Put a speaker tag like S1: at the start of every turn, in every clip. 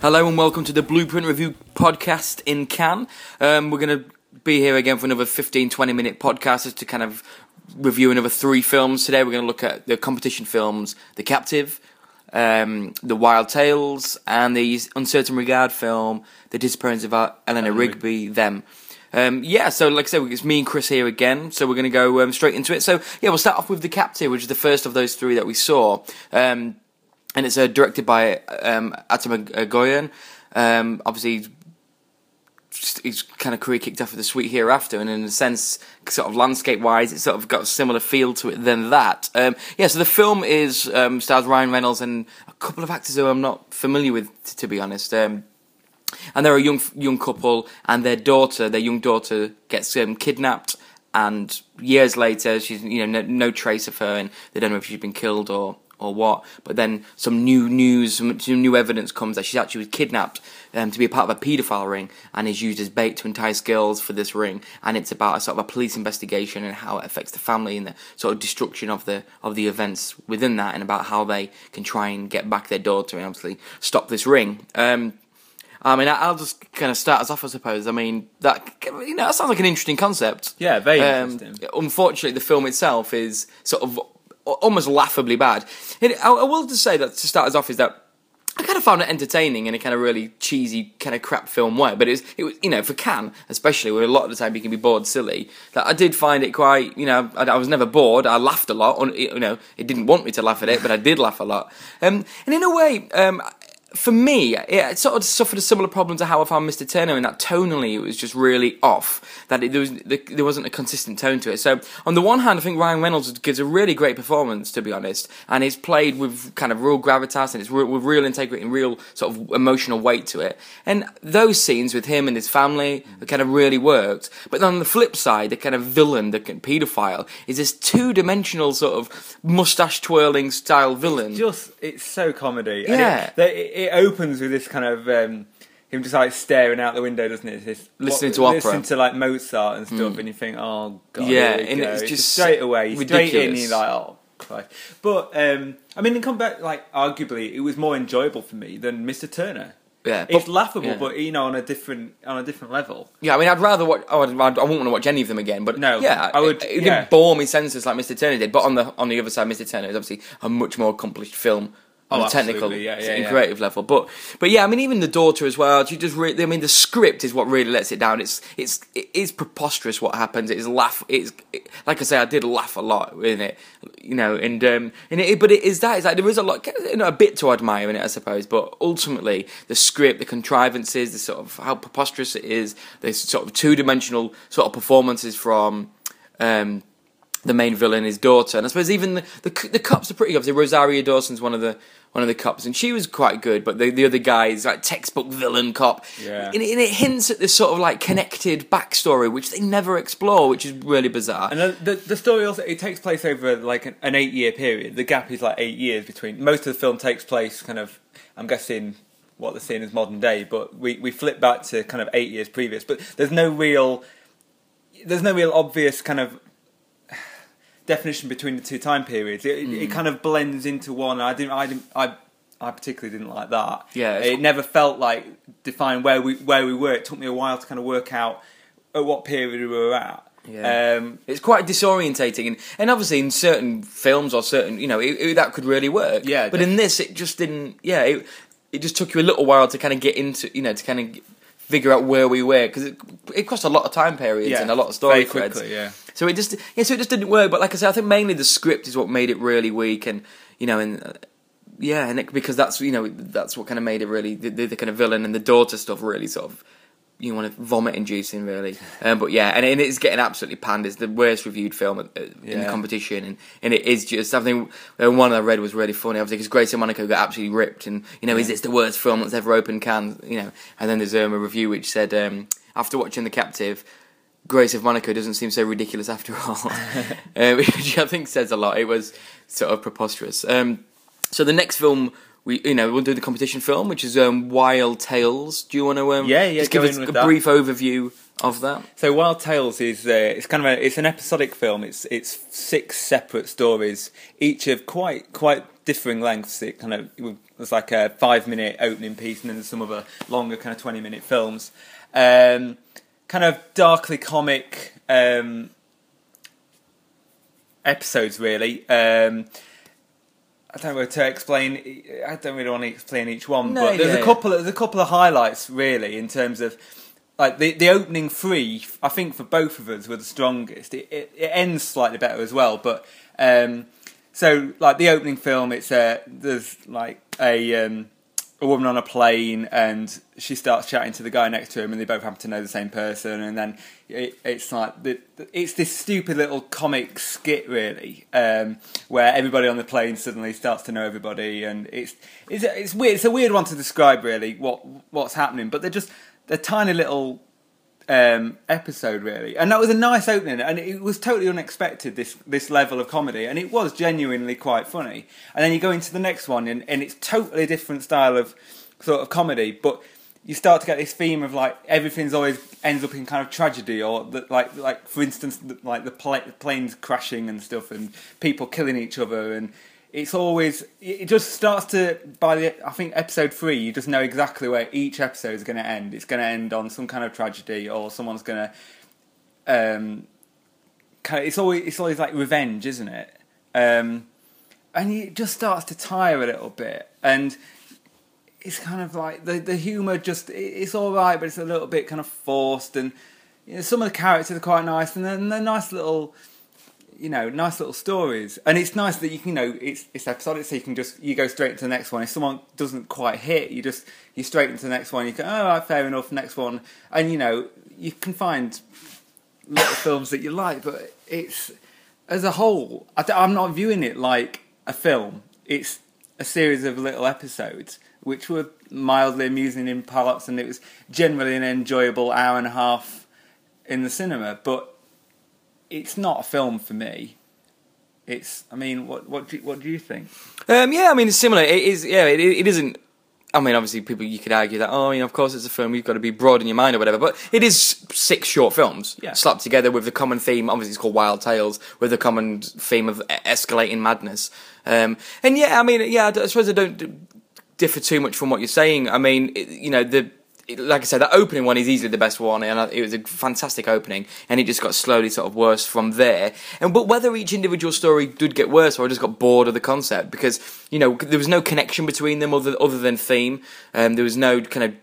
S1: Hello and welcome to the Blueprint Review podcast in Cannes. Um, we're going to be here again for another 15 20 minute podcast just to kind of review another three films. Today we're going to look at the competition films The Captive, um, The Wild Tales, and the Un Certain Regard film The Disappearance of Eleanor Rigby, Them. Um, yeah, so like I said, it's me and Chris here again, so we're going to go um, straight into it. So, yeah, we'll start off with The Captive, which is the first of those three that we saw. Um, and it's uh, directed by um, Atom Egoyan. Um, obviously, his kind of career kicked off with the Sweet Hereafter, and in a sense, sort of landscape wise, it's sort of got a similar feel to it than that. Um, yeah, so the film is um, stars Ryan Reynolds and a couple of actors who I'm not familiar with, t- to be honest. Um, and they're a young young couple, and their daughter, their young daughter, gets um, kidnapped. And years later, she's you know no, no trace of her, and they don't know if she's been killed or or what. But then some new news, some, some new evidence comes that she actually was kidnapped um, to be a part of a paedophile ring and is used as bait to entice girls for this ring. And it's about a sort of a police investigation and how it affects the family and the sort of destruction of the of the events within that, and about how they can try and get back their daughter and obviously stop this ring. Um, I mean, I'll just kind of start us off, I suppose. I mean, that you know, that sounds like an interesting concept.
S2: Yeah, very
S1: Um,
S2: interesting.
S1: unfortunately, the film itself is sort of almost laughably bad. And I, will just say that to start us off is that I kind of found it entertaining in a kind of really cheesy, kind of crap film way. But it was, it was, you know, for Cannes, especially, where a lot of the time you can be bored silly. That I did find it quite, you know, I, I was never bored. I laughed a lot. On, you know, it didn't want me to laugh at it, but I did laugh a lot. Um, and in a way, um, for me, it sort of suffered a similar problem to how I found Mr. Turner, in that tonally it was just really off. That it, there was there wasn't a consistent tone to it. So on the one hand, I think Ryan Reynolds gives a really great performance, to be honest, and he's played with kind of real gravitas and it's re- with real integrity and real sort of emotional weight to it. And those scenes with him and his family mm-hmm. kind of really worked. But then on the flip side, the kind of villain, the paedophile, is this two-dimensional sort of mustache twirling style villain.
S2: Just it's so comedy.
S1: Yeah.
S2: it, it, opens with this kind of um, him just like staring out the window, doesn't it? This,
S1: Listening to opera.
S2: listening to like Mozart and stuff, and you think, oh god,
S1: Yeah, and
S2: go.
S1: it's just
S2: straight away, straight in.
S1: ridiculous.
S2: You're like, oh. Christ. But um, I mean, to come back, like arguably, it was more enjoyable for me than Mr. Turner.
S1: Yeah,
S2: It's laughable,
S1: yeah.
S2: but you know, on a different on a different level.
S1: Yeah, I mean, I'd rather watch. Oh, I'd, I wouldn't want to watch any of them again. But
S2: No,
S1: yeah,
S2: I would-
S1: It, it
S2: yeah.
S1: didn't bore me senseless like Mr. Turner did. But on the on the other side, Mr. Turner is obviously a much more accomplished film on
S2: Oh,
S1: a technical
S2: yeah, yeah,
S1: and
S2: yeah.
S1: creative level. But but yeah, I mean, even the daughter as well. She just really. I mean, the script is what really lets it down. It's it's it is preposterous what happens. It is laugh. It's it, like I say, I did laugh a lot in it. You know, and um, and it, but it is that. It's like there is a lot, you know, a bit to admire in it, I suppose. But ultimately, the script, the contrivances, the sort of how preposterous it is, the sort of two dimensional sort of performances from. Um, the main villain, his daughter, and I suppose even the, the the cops are pretty good. Obviously, Rosario Dawson's one of the one of the cops, and she was quite good. But the the other guy is like textbook villain cop,
S2: Yeah.
S1: and, it, and it hints at this sort of like connected backstory, which they never explore, which is really bizarre.
S2: And the, the, the story also it takes place over like an, an eight year period. The gap is like eight years between most of the film takes place kind of I'm guessing what they're seeing as modern day, but we, we flip back to kind of eight years previous. But there's no real there's no real obvious kind of definition between the two time periods. It, it,
S1: Hmm.
S2: it kind of blends into one. I didn't I didn't I I particularly didn't like that.
S1: Yeah,
S2: it never felt like defined where we where we were. It took me a while to kind of work out at what period we were at.
S1: Yeah.
S2: Um,
S1: it's quite disorientating, and, and obviously in certain films or certain, you know, it, it- that could really work.
S2: Yeah,
S1: but in this, it just didn't. Yeah, it, it just took you a little while to kind of get into, you know, to kind of figure out where we were because it, it crossed a lot of time periods
S2: yeah,
S1: and a lot of story
S2: very
S1: threads.
S2: quickly. Yeah.
S1: So it just yeah, so it just didn't work. But like I said, I think mainly the script is what made it really weak, and you know, and uh, yeah, and it, because that's you know that's what kind of made it really the, the, the kind of villain and the daughter stuff really sort of you want to vomit inducing really. Um, but yeah, and, and it's getting absolutely panned. It's the worst reviewed film at- at- in the competition, and, and it is just something. One I read was really funny. Obviously, because Grace of Monaco got absolutely ripped, and you know, is this the worst film that's ever opened Cannes? You know, and then there's um, a review which said um, after watching The Captive. Grace of Monaco doesn't seem so ridiculous after all, uh, which I think says a lot. It was sort of preposterous. Um, so the next film we you know we'll do the competition film, which is um, Wild Tales. Do you want to um,
S2: Yeah, yeah,
S1: just give us a
S2: that.
S1: brief overview of that?
S2: So Wild Tales is uh, it's kind of a, it's an episodic film. It's it's six separate stories, each of quite quite differing lengths. It kind of it was like a five minute opening piece, and then there's some other longer kind of twenty minute films. Um, kind of darkly comic um, episodes, really. Um, I don't know to explain. I don't really want to explain each one,
S1: No,
S2: but there's
S1: yeah,
S2: a couple. There's a couple of highlights really in terms of like the the opening three. I think for both of us were the strongest. It it, it ends slightly better as well, but um, so like the opening film, it's a there's like a um, a woman on a plane and she starts chatting to the guy next to him and they both happen to know the same person and then it, it's like it's this stupid little comic skit really um, where everybody on the plane suddenly starts to know everybody and it's it's it's weird it's a weird one to describe really what what's happening but they're just they're tiny little um, episode really, and that was a nice opening, and it was totally unexpected this this level of comedy, and it was genuinely quite funny. And then you go into the next one, and, and it's totally different style of sort of comedy, but you start to get this theme of like everything's always ends up in kind of tragedy, or the, like like for instance like the, the planes crashing and stuff, and people killing each other, and it's always it just starts to by the I think episode three you just know exactly where each episode is going to end. It's going to end on some kind of tragedy or someone's going to um kind of, it's always it's always like revenge, isn't it? Um, and it just starts to tire a little bit and. It's kind of like the the humor just it's all right, but it's a little bit kind of forced, and you know, some of the characters are quite nice, and then they're nice little you know, nice little stories. And it's nice that you can, you know, it's it's episodic, so you can just you go straight into the next one. If someone doesn't quite hit, you just you straight into the next one. You go, oh, right, fair enough, next one. And you know, you can find little films that you like, but it's as a whole, I'm not viewing it like a film. It's a series of little episodes which were mildly amusing in parts, and it was generally an enjoyable hour and a half in the cinema. But it's not a film for me. It's. I mean, what what do you, what do you think?
S1: Um, yeah, I mean, it's similar. It is. Yeah, it, it isn't. I mean, obviously, people you could argue that. Oh, you know, of course, it's a film. You've got to be broad in your mind or whatever. But it is six short films
S2: Yeah.
S1: slapped together with the common theme. Obviously, it's called Wild Tales with the common theme of escalating madness. Um, and yeah, I mean, yeah, I suppose I don't differ too much from what you're saying. I mean, it, you know, the like I said, the opening one is easily the best one, and it was a fantastic opening, and it just got slowly sort of worse from there. And but whether each individual story did get worse, or I just got bored of the concept because you know there was no connection between them other other than theme. Um, there was no kind of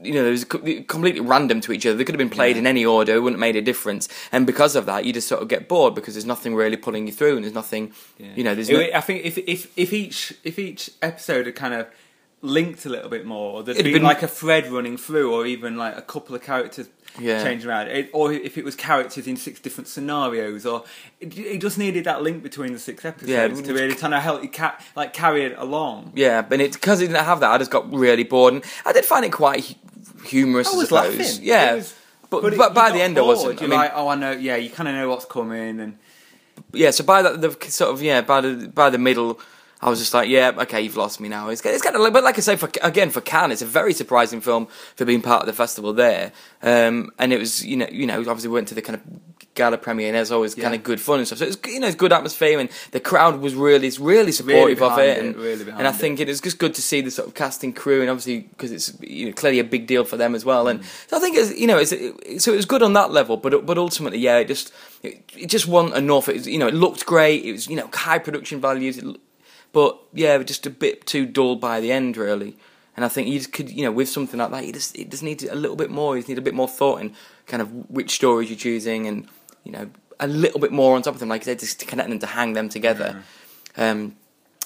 S1: you know, it was co- completely random to each other. They could have been played
S2: Yeah.
S1: in any order; it wouldn't have made a difference. And because of that, you just sort of get bored because there's nothing really pulling you through, and there's nothing, you know, there's no,
S2: I think if if if each if each episode had kind of linked a little bit more, or there'd
S1: It'd been,
S2: like a thread running through, or even like a couple of characters
S1: Yeah.
S2: changing around, it, or if it was characters in six different scenarios, or it, it just needed that link between the six episodes
S1: Yeah,
S2: to really kind of help you ca- like carry it along.
S1: Yeah, but it's because it didn't have that. I just got really bored, and I did find it quite hu- humorous.
S2: I
S1: I,
S2: was
S1: suppose.
S2: laughing.
S1: Yeah,
S2: was-
S1: but
S2: it-
S1: but, by the end, I
S2: bored.
S1: wasn't.
S2: You're
S1: mean,
S2: like, oh, I know. Yeah, you kind of know what's coming, and
S1: yeah. So by the, the sort of yeah, by the by the middle, I was just like, yeah, okay, you've lost me now. It's it's kind of, but like I say, for again for Cannes, it's a very surprising film for being part of the festival there. Um, and it was, you know, you know, obviously we went to the kind of gala premiere, and there's always kind of good fun and stuff. So it's you know, it's good atmosphere, and the crowd was really, really supportive of it,
S2: it,
S1: and
S2: really
S1: and I think it. it is just good to see the sort of casting crew, and obviously because it's you know clearly a big deal for them as well.
S2: Mm.
S1: And so I think it's you know, it's, it, so it was good on that level, but but ultimately, yeah, it just it, it just wasn't enough. It was, you know, it looked great. It was you know high production values, it, but yeah, just a bit too dull by the end, really. And I think you just could, you know, with something like that, you just it just needs a little bit more. You just need a bit more thought in kind of which stories you're choosing, and you know, a little bit more on top of them, like I said, just to connect them to hang them together. Um,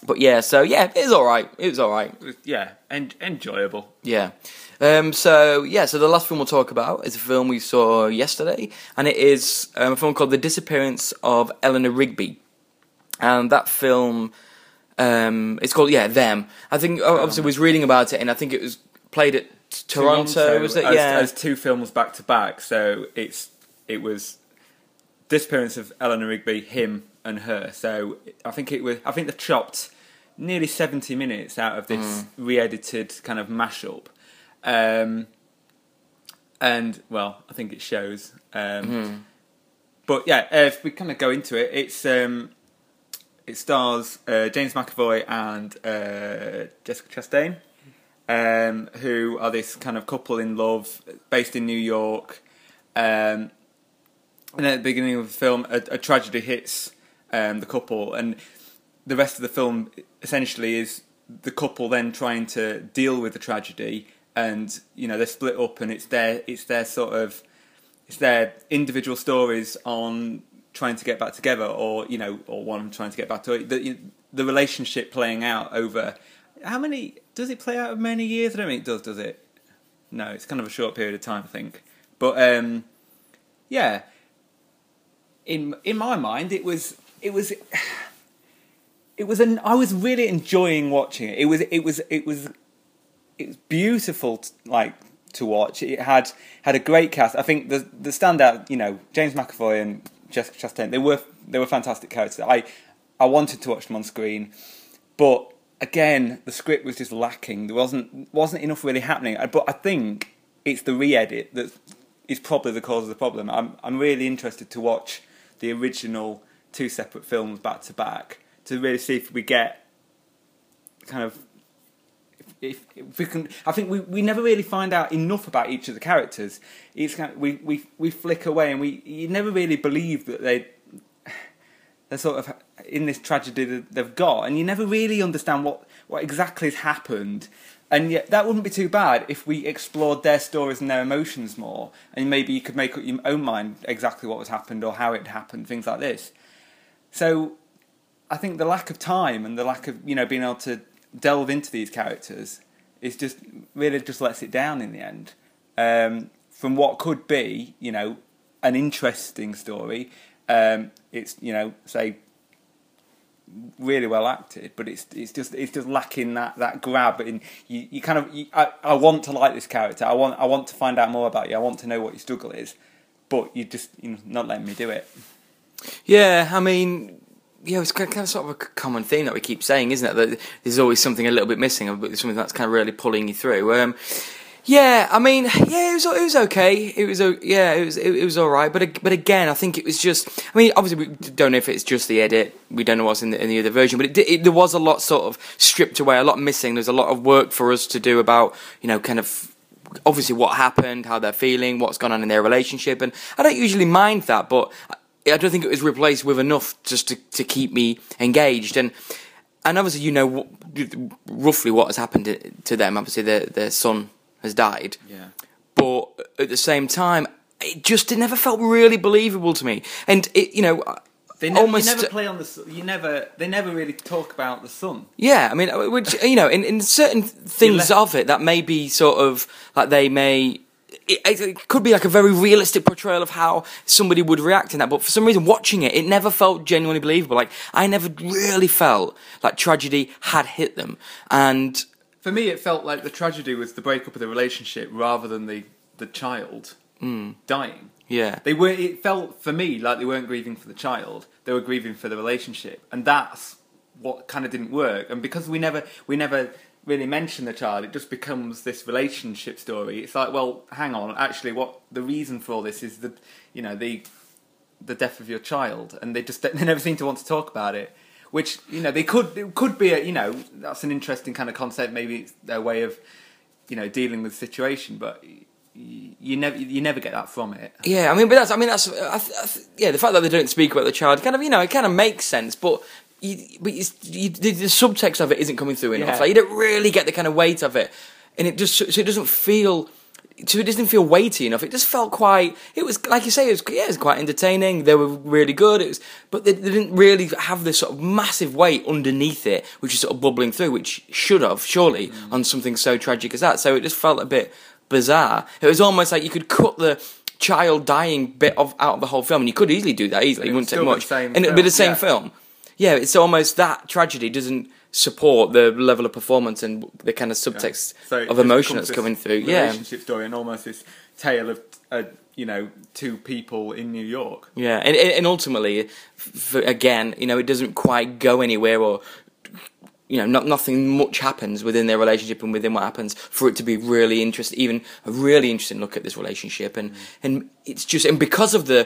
S1: But yeah, so yeah, it was all right. It was all right.
S2: Yeah, en- enjoyable.
S1: Yeah. Um, so yeah, so the last film we'll talk about is a film we saw yesterday, and it is um, a film called The Disappearance of Eleanor Rigby, and that film, um, it's called yeah them. I think oh, obviously was reading about it, and I think it was played at Toronto. was it?
S2: as,
S1: yeah.
S2: as two films back to back. So it's it was disappearance of Eleanor Rigby, him and her. So I think it was. I think they chopped nearly seventy minutes out of this
S1: Mm.
S2: re-edited kind of mashup. Um, and well, I think it shows. Um,
S1: Mm-hmm.
S2: But yeah, if we kind of go into it, it's um, it stars uh, James McAvoy and uh, Jessica Chastain, um, who are this kind of couple in love, based in New York. Um, and at the beginning of the film, a, a tragedy hits um, the couple, and the rest of the film essentially is the couple then trying to deal with the tragedy, and you know they're split up, and it's their it's their sort of it's their individual stories on trying to get back together, or you know, or one trying to get back to the the relationship playing out over how many does it play out of many years? I don't think it does, does it? No, it's kind of a short period of time, I think. But um, yeah, in in my mind, it was it was it was an I was really enjoying watching it. It was it was it was it was beautiful, t- like to watch. It had had a great cast. I think the the standout, you know, James McAvoy and Jessica Chastain. They were they were fantastic characters. I I wanted to watch them on screen, but again, the script was just lacking. There wasn't wasn't enough really happening. But I think it's the re-edit that is probably the cause of the problem. I'm I'm really interested to watch the original two separate films back to back to really see if we get kind of if, if we can, I think we, we never really find out enough about each of the characters. It's kind of, we, we we flick away and we you never really believe that they they're sort of in this tragedy that they've got, and you never really understand what what exactly has happened. And yet, that wouldn't be too bad if we explored their stories and their emotions more, and maybe you could make up your own mind exactly what was happened or how it happened, things like this. So, I think the lack of time and the lack of you know being able to delve into these characters is just really just lets it down in the end. Um, from what could be, you know, an interesting story, um, it's you know say really well acted, but it's it's just it's just lacking that, that grab. And you, you kind of you, I, I want to like this character. I want I want to find out more about you. I want to know what your struggle is, but you're just you not letting me do it.
S1: Yeah, I mean, yeah, it's kind of sort of a common theme that we keep saying, isn't it? That there's always something a little bit missing, something that's kind of really pulling you through. Um, yeah, I mean, yeah, it was it was okay. It was yeah, it was it, it was all right. But but again, I think it was just. I mean, obviously, we don't know if it's just the edit. We don't know what's in the, in the other version, but it, it, there was a lot sort of stripped away, a lot missing. There's a lot of work for us to do about you know kind of obviously what happened, how they're feeling, what's gone on in their relationship, and I don't usually mind that, but I don't think it was replaced with enough just to, to keep me engaged. And and obviously, you know roughly what has happened to- to them. Obviously, their their son has died,
S2: Yeah.
S1: but at the same time, it just it never felt really believable to me. And it, you know,
S2: They never,
S1: almost
S2: you never play on the. You never. They never really talk about the son.
S1: Yeah, I mean, uh, which you know, in, in certain things
S2: left-
S1: of it, that may be sort of like they may. It, it it could be like a very realistic portrayal of how somebody would react in that, but for some reason, watching it, it never felt genuinely believable. Like I never really felt like tragedy had hit them, and
S2: For me, it felt like the tragedy was the breakup of the relationship rather than the the child hmm. dying.
S1: yeah,
S2: They were. It felt for me like they weren't grieving for the child; they were grieving for the relationship, and that's what kind of didn't work. And because we never, we never really mention the child, it just becomes this relationship story. It's like, well, hang on, actually, what the reason for all this is that you know the the death of your child, and they just they never seem to want to talk about it. Which you know they could it could be a you know that's an interesting kind of concept. Maybe it's their way of you know dealing with the situation, but you never you never get that from it.
S1: yeah. I mean, but that's I mean that's I, th- I th- yeah. The fact that they don't speak about the child kind of you know it kind of makes sense, but. You, but you, you, the, the subtext of it isn't coming through enough.
S2: Yeah.
S1: Like you don't really get the kind of weight of it, and it just so it doesn't feel so it doesn't feel weighty enough. It just felt quite. It was like you say, it was yeah, it was quite entertaining. They were really good. It was, but they, they didn't really have this sort of massive weight underneath it, which is sort of bubbling through, which should have surely
S2: Mm.
S1: on something so tragic as that. So it just felt a bit bizarre. It was almost like you could cut the child dying bit of out of the whole film, and you could easily do that easily. It
S2: it
S1: wouldn't take much, and it'd be the same
S2: yeah.
S1: film. Yeah, it's almost that tragedy doesn't support the level of performance and the kind of subtext
S2: So
S1: of emotion that's coming through. Yeah,
S2: relationship story and almost this tale of uh, you know two people in New York.
S1: Yeah, and and ultimately, f- again, you know, it doesn't quite go anywhere, or you know, not, nothing much happens within their relationship and within what happens for it to be really interesting, even a really interesting look at this relationship, and and it's just and because of the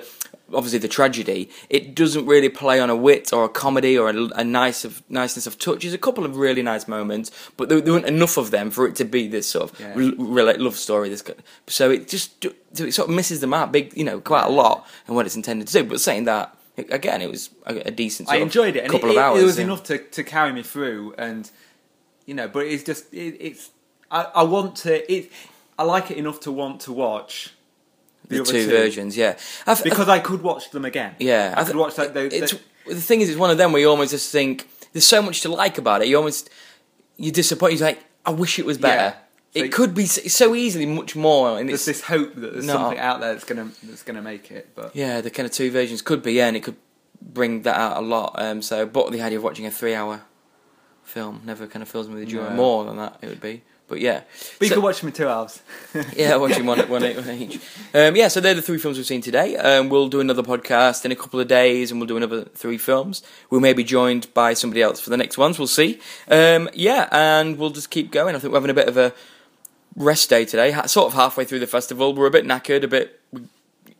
S1: obviously the tragedy, it doesn't really play on a wit or a comedy or a, a nice of niceness of touch. There's a couple of really nice moments, but there, there weren't enough of them for it to be this sort of
S2: Yeah.
S1: re- love story. This, so it just so it sort of misses the mark, big, you know, quite a lot, and what it's intended to do. But saying that, again, it was a, a decent.
S2: I enjoyed it, and
S1: couple
S2: it,
S1: of hours.
S2: it was
S1: yeah.
S2: enough to, to carry me through. And you know, but it's just it, it's I, I want to it. I like it enough to want to watch the,
S1: The
S2: other
S1: two, versions, yeah. I've,
S2: because I could watch them again.
S1: Yeah,
S2: I
S1: th-
S2: could watch those.
S1: It's, the thing is, it's one of them where you almost just think there's so much to like about it. You almost you're disappointed. You're like, I wish it was better.
S2: So-
S1: it could be so easily much more, and
S2: there's
S1: it's
S2: this hope that there's
S1: No.
S2: something out there that's gonna that's gonna make it. But
S1: yeah, the kind of two versions could be, yeah, and it could bring that out a lot. Um, so, but the idea of watching a three-hour film never kind of fills me with joy.
S2: No.
S1: More than that, it would be. But yeah,
S2: but you
S1: So-
S2: could watch them in two hours.
S1: yeah, watching one, one, one each. Um, yeah, so they're the three films we've seen today. Um, we'll do another podcast in a couple of days, and we'll do another three films. We may be joined by somebody else for the next ones. We'll see. Um, yeah, and we'll just keep going. I think we're having a bit of a rest day today. Sort of halfway through the festival, we're a bit knackered, a bit,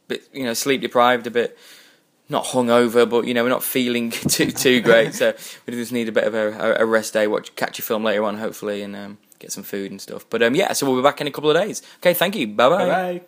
S1: bit you know, sleep deprived, a bit not hungover, but you know, we're not feeling too too great. So we just need a bit of a, a rest day. Watch, catch a film later on, hopefully, and um, get some food and stuff. But um, yeah, so we'll be back in a couple of days. Okay, thank you. Bye bye.
S2: Bye.